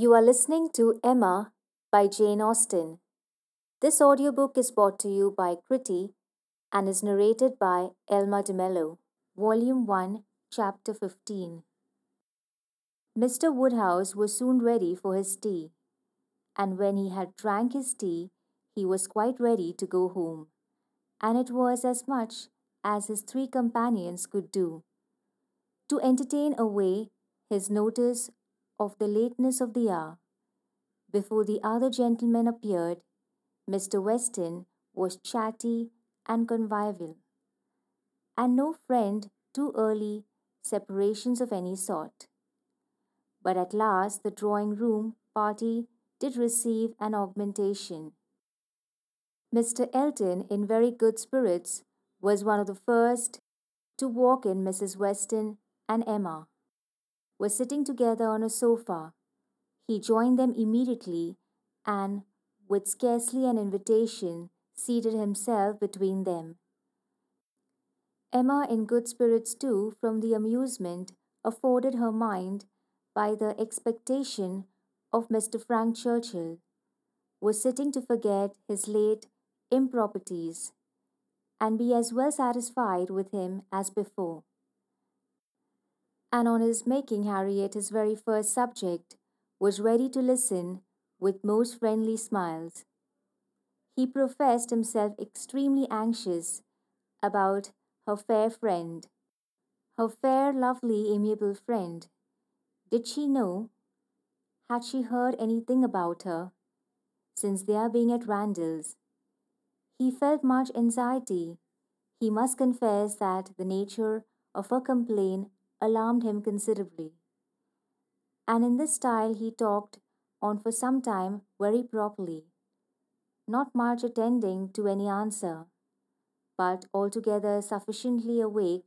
You are listening to Emma by Jane Austen. This audiobook is brought to you by Kriti and is narrated by Elma DeMello. Volume 1, Chapter 15. Mr. Woodhouse was soon ready for his tea, and when he had drank his tea, he was quite ready to go home, and it was as much as his three companions could do. To entertain away his notice of the lateness of the hour. Before the other gentlemen appeared, Mr. Weston was chatty and convivial, and no friend to early separations of any sort. But at last the drawing room party did receive an augmentation. Mr. Elton, in very good spirits, was one of the first to walk in Mrs. Weston and Emma were sitting together on a sofa. He joined them immediately and, with scarcely an invitation, seated himself between them. Emma, in good spirits too, from the amusement afforded her mind by the expectation of Mr. Frank Churchill, was sitting to forget his late improprieties and be as well satisfied with him as before and on his making Harriet his very first subject, was ready to listen with most friendly smiles. He professed himself extremely anxious about her fair friend, her fair, lovely, amiable friend. Did she know? Had she heard anything about her since their being at Randalls? He felt much anxiety. He must confess that the nature of her complaint alarmed him considerably. And in this style he talked on for some time very properly, not much attending to any answer, but altogether sufficiently awake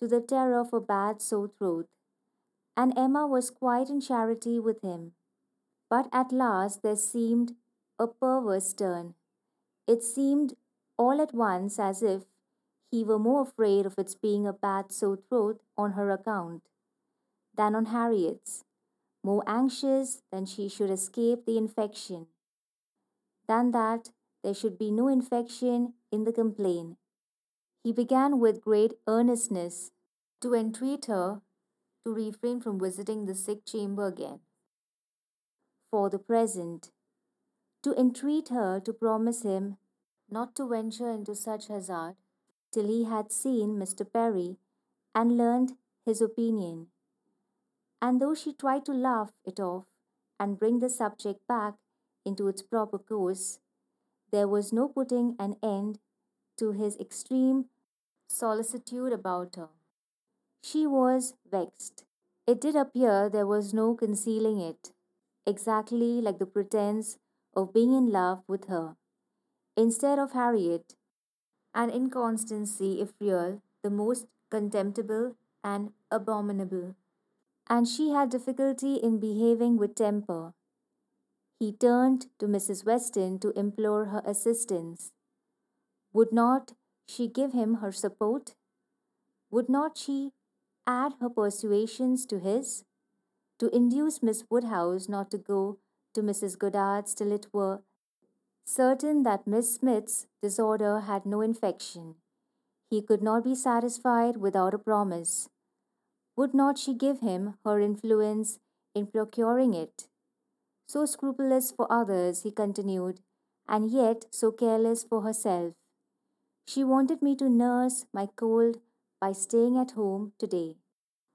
to the terror of a bad sore throat, and Emma was quite in charity with him. But at last there seemed a perverse turn. It seemed all at once as if he were more afraid of its being a bad sore throat on her account than on Harriet's, more anxious that she should escape the infection, than that there should be no infection in the complaint. He began with great earnestness to entreat her to refrain from visiting the sick chamber again. For the present, to entreat her to promise him not to venture into such hazard till he had seen Mr. Perry and learned his opinion. And though she tried to laugh it off and bring the subject back into its proper course, there was no putting an end to his extreme solicitude about her. She was vexed. It did appear there was no concealing it, exactly like the pretence of being in love with her. Instead of Harriet, an inconstancy, if real, the most contemptible and abominable. And she had difficulty in behaving with temper. He turned to Mrs. Weston to implore her assistance. Would not she give him her support? Would not she add her persuasions to his? To induce Miss Woodhouse not to go to Mrs. Goddard's till it were certain that Miss Smith's disorder had no infection. He could not be satisfied without a promise. Would not she give him her influence in procuring it? So scrupulous for others, he continued, and yet so careless for herself. She wanted me to nurse my cold by staying at home today,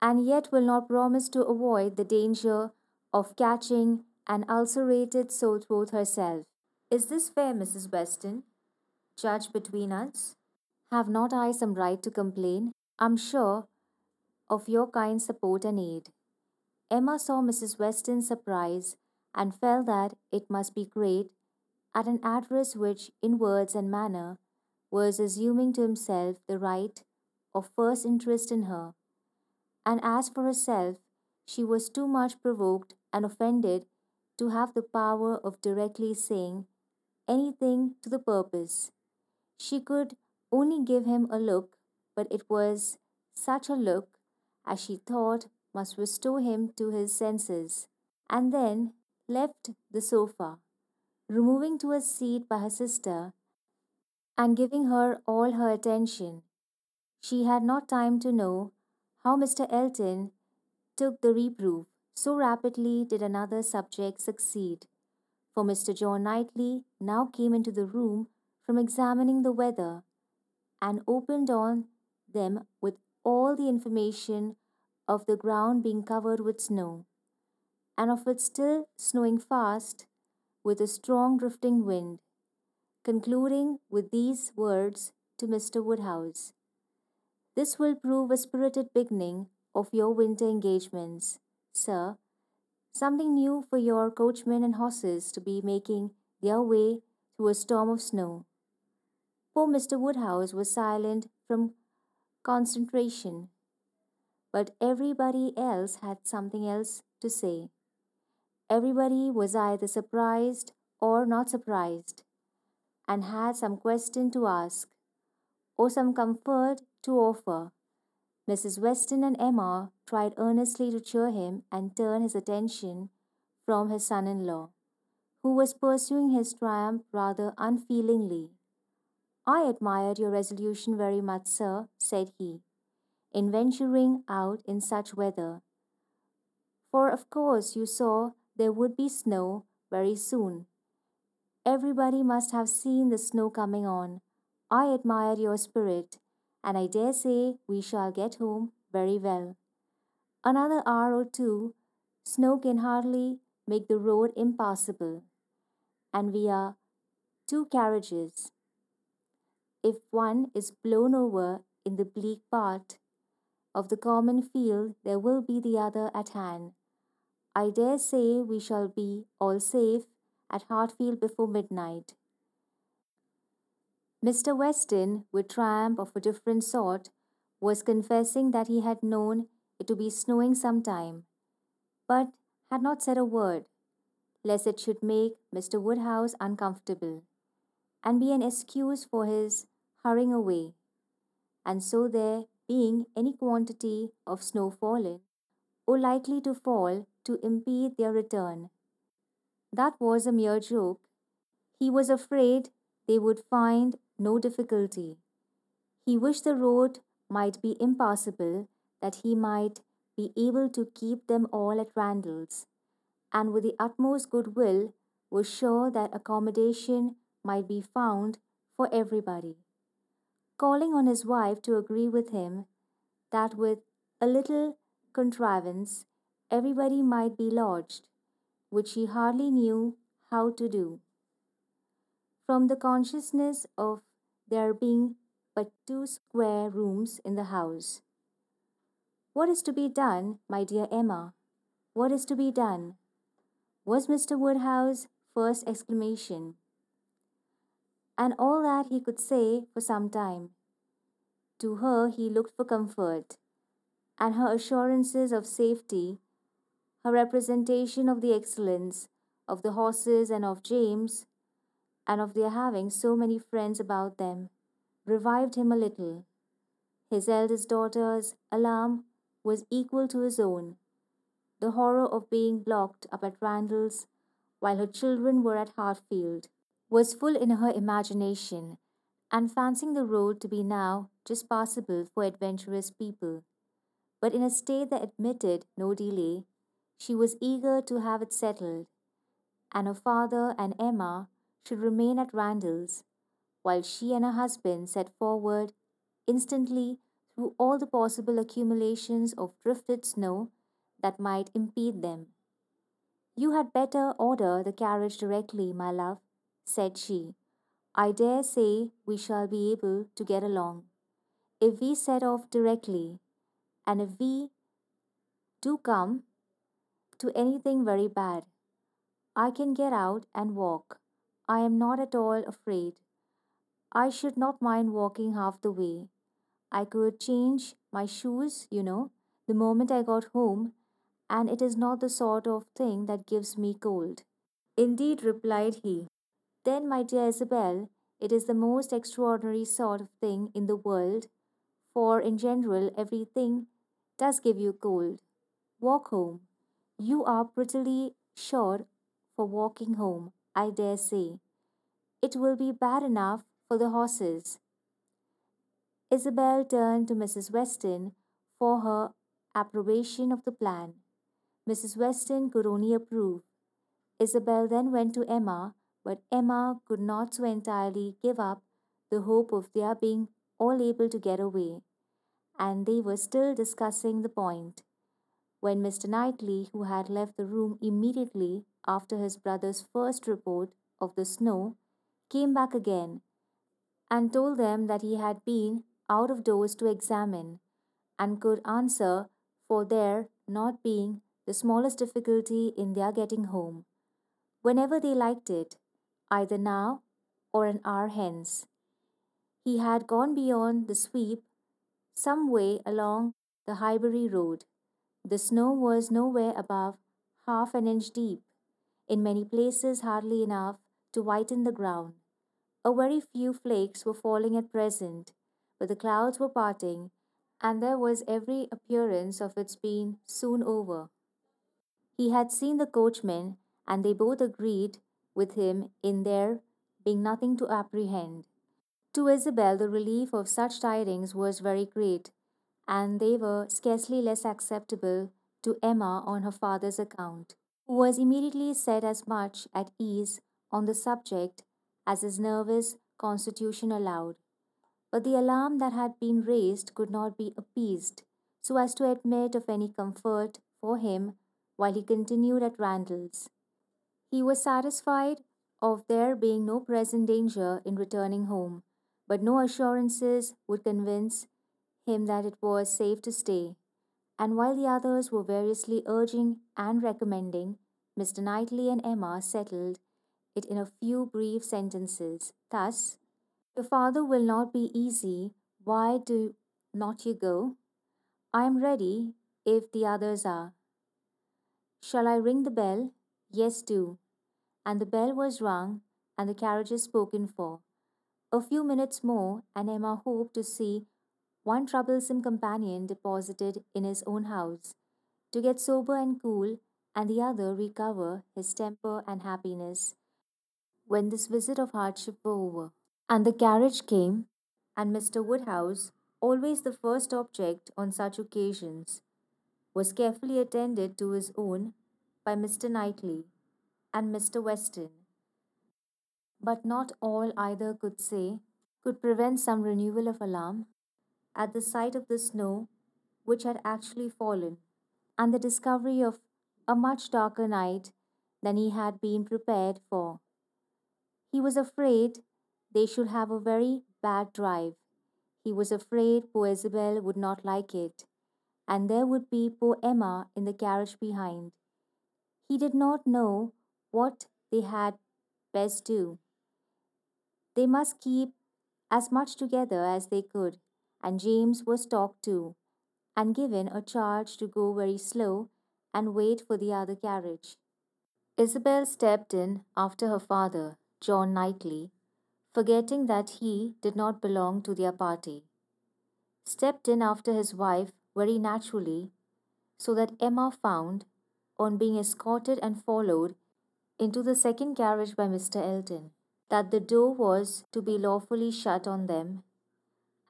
and yet will not promise to avoid the danger of catching an ulcerated sore throat herself. Is this fair, Mrs. Weston? Judge between us. Have not I some right to complain? I'm sure of your kind support and aid. Emma saw Mrs. Weston's surprise and felt that it must be great at an address which, in words and manner, was assuming to himself the right of first interest in her. And as for herself, she was too much provoked and offended to have the power of directly saying anything to the purpose. She could only give him a look, but it was such a look as she thought must restore him to his senses. And then left the sofa, removing to a seat by her sister and giving her all her attention. She had not time to know how Mr. Elton took the reproof. So rapidly did another subject succeed. For Mr. John Knightley now came into the room from examining the weather and opened on them with all the information of the ground being covered with snow, and of it still snowing fast with a strong drifting wind, concluding with these words to Mr. Woodhouse This will prove a spirited beginning of your winter engagements, sir. Something new for your coachmen and horses to be making their way through a storm of snow. Poor Mr. Woodhouse was silent from concentration, but everybody else had something else to say. Everybody was either surprised or not surprised, and had some question to ask, or some comfort to offer. Mrs. Weston and Emma tried earnestly to cheer him and turn his attention from his son in law, who was pursuing his triumph rather unfeelingly. I admired your resolution very much, sir, said he, in venturing out in such weather. For of course you saw there would be snow very soon. Everybody must have seen the snow coming on. I admire your spirit, and I dare say we shall get home very well. Another hour or two, snow can hardly make the road impassable, and we are two carriages. If one is blown over in the bleak part of the common field, there will be the other at hand. I dare say we shall be all safe at Hartfield before midnight. Mr. Weston, with triumph of a different sort, was confessing that he had known it to be snowing some time, but had not said a word, lest it should make Mr. Woodhouse uncomfortable, and be an excuse for his hurrying away, and so there being any quantity of snow fallen, or likely to fall, to impede their return. That was a mere joke. He was afraid they would find no difficulty. He wished the road might be impassable, that he might be able to keep them all at Randalls, and with the utmost goodwill was sure that accommodation might be found for everybody calling on his wife to agree with him that with a little contrivance everybody might be lodged, which he hardly knew how to do. From the consciousness of there being but two square rooms in the house. What is to be done, my dear Emma? What is to be done? was Mr. Woodhouse's first exclamation and all that he could say for some time. To her he looked for comfort, and her assurances of safety, her representation of the excellence of the horses and of James, and of their having so many friends about them, revived him a little. His eldest daughter's alarm was equal to his own. The horror of being blocked up at Randalls while her children were at Hartfield was full in her imagination, and fancying the road to be now just passable for adventurous people, but in a state that admitted no delay, she was eager to have it settled, and her father and Emma should remain at Randalls, while she and her husband set forward instantly through all the possible accumulations of drifted snow that might impede them. You had better order the carriage directly, my love, said she. I dare say we shall be able to get along. If we set off directly, and if we do come to anything very bad, I can get out and walk. I am not at all afraid. I should not mind walking half the way. I could change my shoes, you know, the moment I got home, and it is not the sort of thing that gives me cold. Indeed, replied he, then, my dear Isabel, it is the most extraordinary sort of thing in the world, for in general everything does give you cold. Walk home. You are prettily sure for walking home, I dare say. It will be bad enough for the horses. Isabel turned to Mrs. Weston for her approbation of the plan. Mrs. Weston could only approve. Isabel then went to Emma, but Emma could not so entirely give up the hope of their being all able to get away, and they were still discussing the point when Mr. Knightley, who had left the room immediately after his brother's first report of the snow, came back again and told them that he had been out of doors to examine and could answer for there not being the smallest difficulty in their getting home, whenever they liked it, either now or an hour hence. He had gone beyond the sweep some way along the Highbury road. The snow was nowhere above half an inch deep, in many places hardly enough to whiten the ground. A very few flakes were falling at present, but the clouds were parting, and there was every appearance of its being soon over. He had seen the coachman, and they both agreed with him in there being nothing to apprehend. To Isabel, the relief of such tidings was very great, and they were scarcely less acceptable to Emma on her father's account, who was immediately set as much at ease on the subject as his nervous constitution allowed. But the alarm that had been raised could not be appeased so as to admit of any comfort for him while he continued at Randalls. He was satisfied of there being no present danger in returning home, but no assurances would convince him that it was safe to stay. And while the others were variously urging and recommending, Mr. Knightley and Emma settled it in a few brief sentences. Thus, Your father will not be easy. Why do not you go? I am ready if the others are. Shall I ring the bell? Yes, do. And the bell was rung, and the carriages spoken for. A few minutes more, and Emma hoped to see one troublesome companion deposited in his own house, to get sober and cool, and the other recover his temper and happiness when this visit of hardship were over. And the carriage came, and Mr. Woodhouse, always the first object on such occasions, was carefully attended to his own by Mr. Knightley and Mr. Weston, but not all either could say could prevent some renewal of alarm at the sight of the snow which had actually fallen, and the discovery of a much darker night than he had been prepared for. He was afraid they should have a very bad drive. He was afraid poor Isabel would not like it, and there would be poor Emma in the carriage behind. He did not know what they had best do. They must keep as much together as they could, and James was talked to, and given a charge to go very slow and wait for the other carriage. Isabel stepped in after her father, John Knightley, forgetting that he did not belong to their party. Stepped in after his wife very naturally, so that Emma found, on being escorted and followed into the second carriage by Mr. Elton, that the door was to be lawfully shut on them,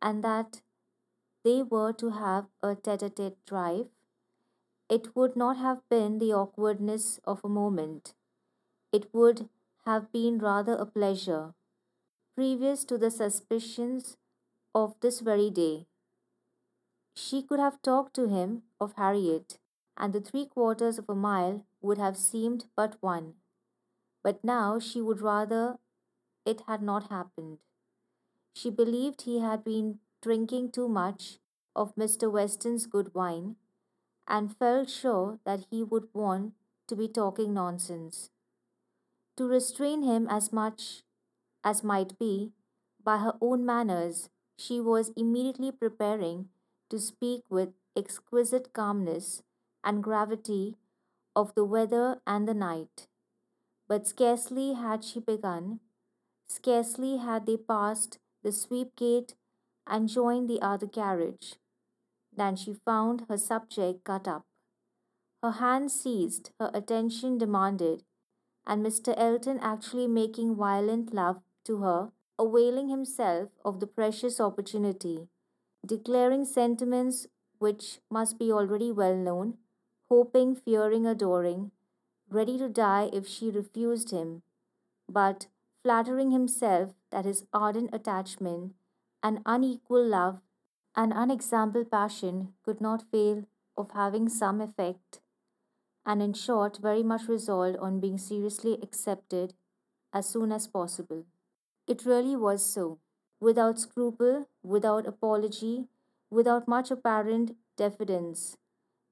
and that they were to have a tete a tete drive, it would not have been the awkwardness of a moment. It would have been rather a pleasure, previous to the suspicions of this very day. She could have talked to him of Harriet, and the three quarters of a mile would have seemed but one. But now she would rather it had not happened. She believed he had been drinking too much of Mr. Weston's good wine, and felt sure that he would want to be talking nonsense. To restrain him as much as might be by her own manners, she was immediately preparing to speak with exquisite calmness and gravity of the weather and the night. But scarcely had she begun, scarcely had they passed the sweep gate and joined the other carriage, than she found her subject cut up. Her hand seized, her attention demanded, and Mr. Elton actually making violent love to her, availing himself of the precious opportunity, declaring sentiments which must be already well known, hoping, fearing, adoring, ready to die if she refused him, but flattering himself that his ardent attachment and unequal love and unexampled passion could not fail of having some effect, and in short, very much resolved on being seriously accepted as soon as possible. It really was so. Without scruple, without apology, without much apparent diffidence,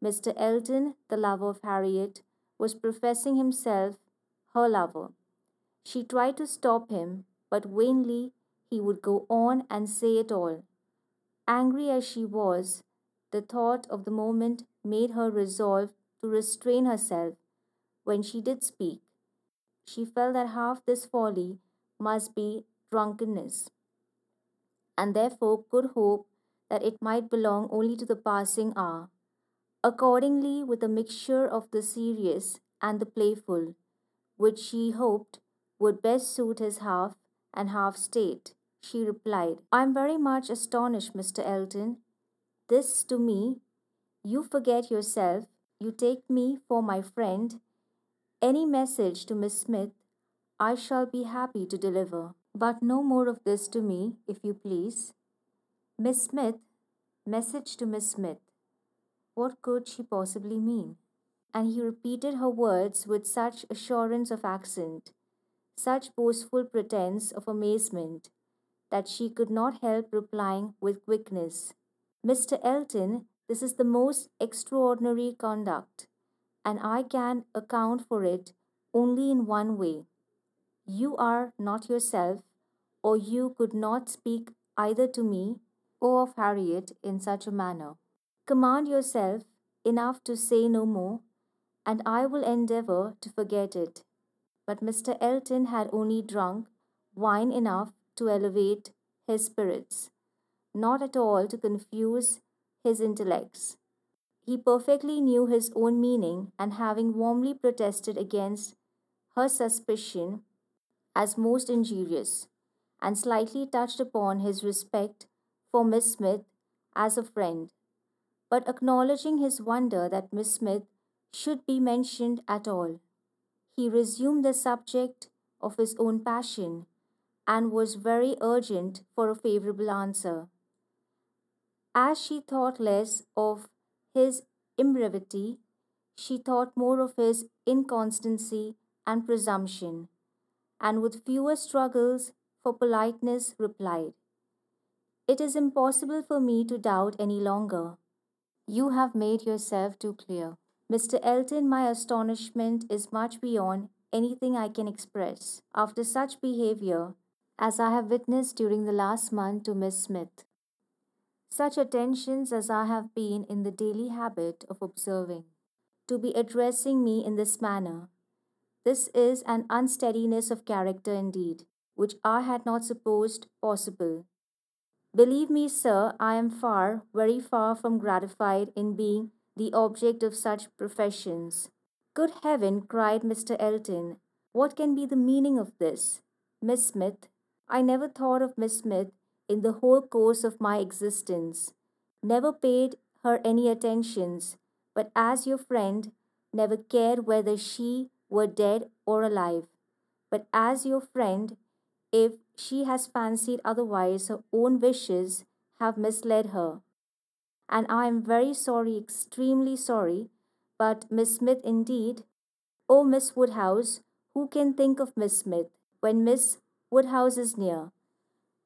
Mr. Elton, the lover of Harriet, was professing himself her lover. She tried to stop him, but vainly he would go on and say it all. Angry as she was, the thought of the moment made her resolve to restrain herself when she did speak. She felt that half this folly must be drunkenness, and therefore could hope that it might belong only to the passing hour. Accordingly, with a mixture of the serious and the playful, which she hoped would best suit his half and half state, she replied, I am very much astonished, Mr. Elton. This to me, you forget yourself, you take me for my friend. Any message to Miss Smith I shall be happy to deliver. But no more of this to me, if you please. Miss Smith, message to Miss Smith. What could she possibly mean? And he repeated her words with such assurance of accent, such boastful pretence of amazement, that she could not help replying with quickness, Mr. Elton, this is the most extraordinary conduct, and I can account for it only in one way. You are not yourself, or you could not speak either to me or of Harriet in such a manner. Command yourself enough to say no more, and I will endeavor to forget it. But Mr. Elton had only drunk wine enough to elevate his spirits, not at all to confuse his intellects. He perfectly knew his own meaning, and having warmly protested against her suspicion as most injurious, and slightly touched upon his respect for Miss Smith as a friend, but acknowledging his wonder that Miss Smith should be mentioned at all, he resumed the subject of his own passion and was very urgent for a favorable answer. As she thought less of his imbravity, she thought more of his inconstancy and presumption, and with fewer struggles for politeness replied, It is impossible for me to doubt any longer. You have made yourself too clear. Mr. Elton, my astonishment is much beyond anything I can express. After such behavior, as I have witnessed during the last month to Miss Smith. Such attentions as I have been in the daily habit of observing, to be addressing me in this manner. This is an unsteadiness of character indeed, which I had not supposed possible. Believe me, sir, I am far, very far from gratified in being the object of such professions. Good heaven, cried Mr. Elton, what can be the meaning of this? Miss Smith, I never thought of Miss Smith in the whole course of my existence, never paid her any attentions, but as your friend, never cared whether she were dead or alive. But as your friend, if she has fancied otherwise, her own wishes have misled her. And I am very sorry, extremely sorry, but Miss Smith indeed. Oh, Miss Woodhouse, who can think of Miss Smith when Miss Woodhouse is near.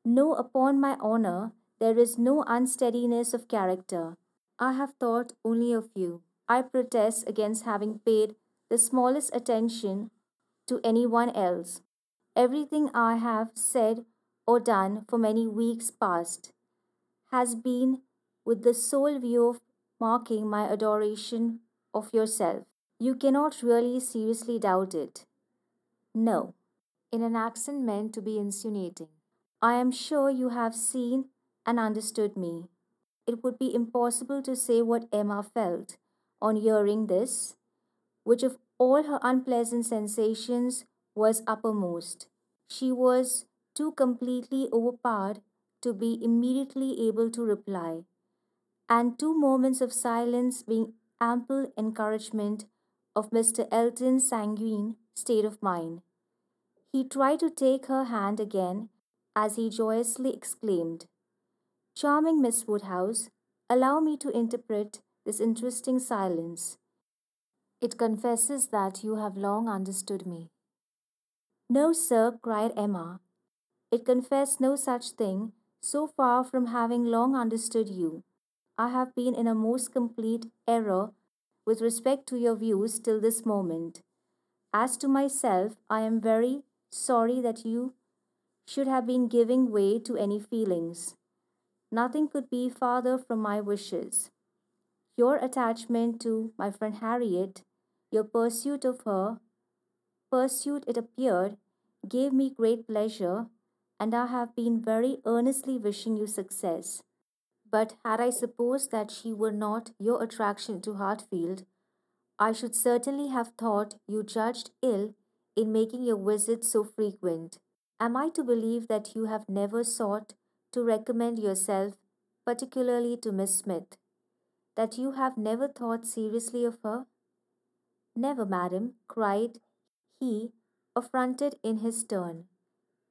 No, upon my honor, there is no unsteadiness of character. I have thought only of you. I protest against having paid the smallest attention to any one else. Everything I have said or done for many weeks past has been with the sole view of marking my adoration of yourself. You cannot really seriously doubt it. No in an accent meant to be insinuating. I am sure you have seen and understood me. It would be impossible to say what Emma felt on hearing this, which of all her unpleasant sensations was uppermost. She was too completely overpowered to be immediately able to reply, and two moments of silence being ample encouragement of Mr. Elton's sanguine state of mind. He tried to take her hand again as he joyously exclaimed, Charming Miss Woodhouse, allow me to interpret this interesting silence. It confesses that you have long understood me. No, sir, cried Emma. It confessed no such thing, so far from having long understood you. I have been in a most complete error with respect to your views till this moment. As to myself, I am very sorry that you should have been giving way to any feelings. Nothing could be farther from my wishes. Your attachment to my friend Harriet, your pursuit of her, pursuit it appeared, gave me great pleasure, and I have been very earnestly wishing you success. But had I supposed that she were not your attraction to Hartfield, I should certainly have thought you judged ill in making your visits so frequent. Am I to believe that you have never sought to recommend yourself particularly to Miss Smith? That you have never thought seriously of her? Never, madam, cried he, affronted in his turn.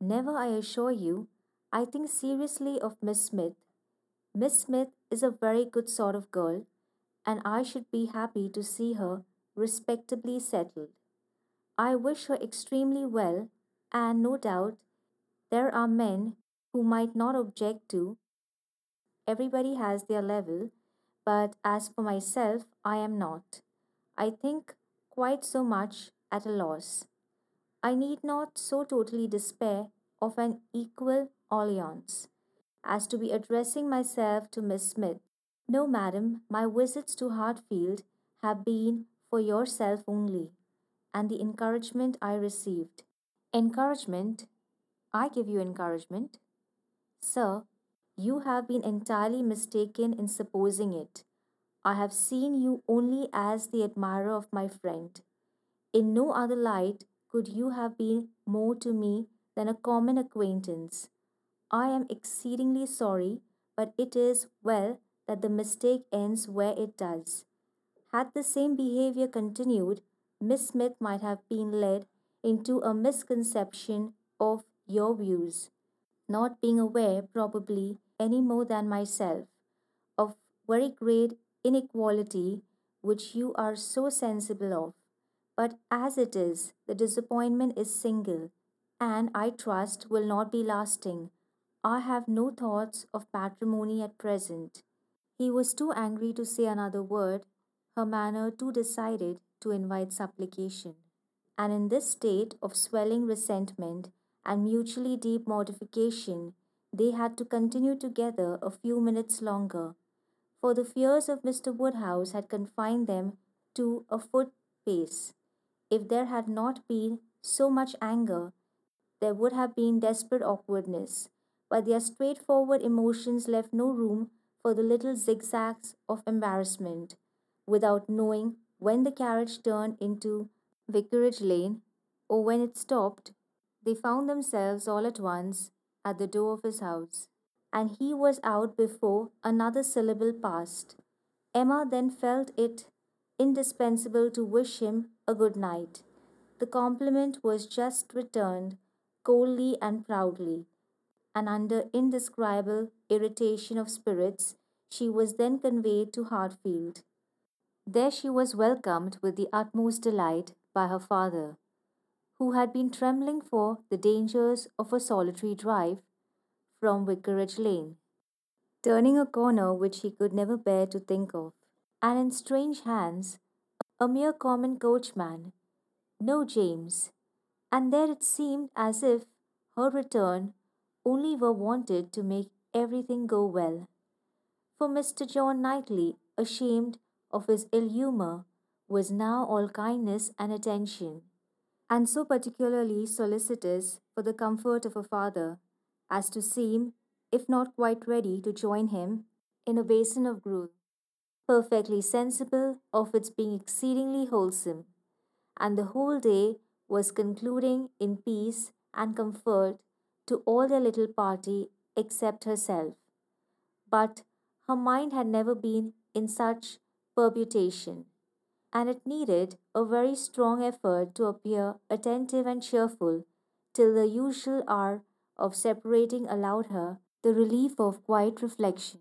Never, I assure you. I think seriously of Miss Smith. Miss Smith is a very good sort of girl, and I should be happy to see her respectably settled. I wish her extremely well, and no doubt there are men who might not object to. Everybody has their level, but as for myself, I am not, I think, quite so much at a loss. I need not so totally despair of an equal alliance as to be addressing myself to Miss Smith. No, madam, my visits to Hartfield have been for yourself only, and the encouragement I received. Encouragement? I give you encouragement? Sir, you have been entirely mistaken in supposing it. I have seen you only as the admirer of my friend. In no other light could you have been more to me than a common acquaintance. I am exceedingly sorry, but it is well that the mistake ends where it does. Had the same behavior continued, Miss Smith might have been led into a misconception of your views, not being aware, probably, any more than myself, of very great inequality which you are so sensible of. But as it is, the disappointment is single, and I trust will not be lasting. I have no thoughts of patrimony at present. He was too angry to say another word, her manner too decided to invite supplication. And in this state of swelling resentment and mutually deep mortification, they had to continue together a few minutes longer, for the fears of Mr. Woodhouse had confined them to a foot pace. If there had not been so much anger, there would have been desperate awkwardness, but their straightforward emotions left no room for the little zigzags of embarrassment. Without knowing when the carriage turned into Vicarage Lane or when it stopped, they found themselves all at once at the door of his house, and he was out before another syllable passed. Emma then felt it indispensable to wish him a good night. The compliment was just returned, coldly and proudly, and under indescribable irritation of spirits, she was then conveyed to Hartfield. There she was welcomed with the utmost delight by her father, who had been trembling for the dangers of a solitary drive from Vicarage Lane, turning a corner which he could never bear to think of, and in strange hands, a mere common coachman. No, James. And there it seemed as if her return only were wanted to make everything go well. For Mr. John Knightley, ashamed of his ill humour, was now all kindness and attention, and so particularly solicitous for the comfort of a father, as to seem, if not quite ready to join him in a basin of gruel, perfectly sensible of its being exceedingly wholesome, and the whole day was concluding in peace and comfort to all their little party except herself. But her mind had never been in such perturbation, and it needed a very strong effort to appear attentive and cheerful till the usual hour of separating allowed her the relief of quiet reflection.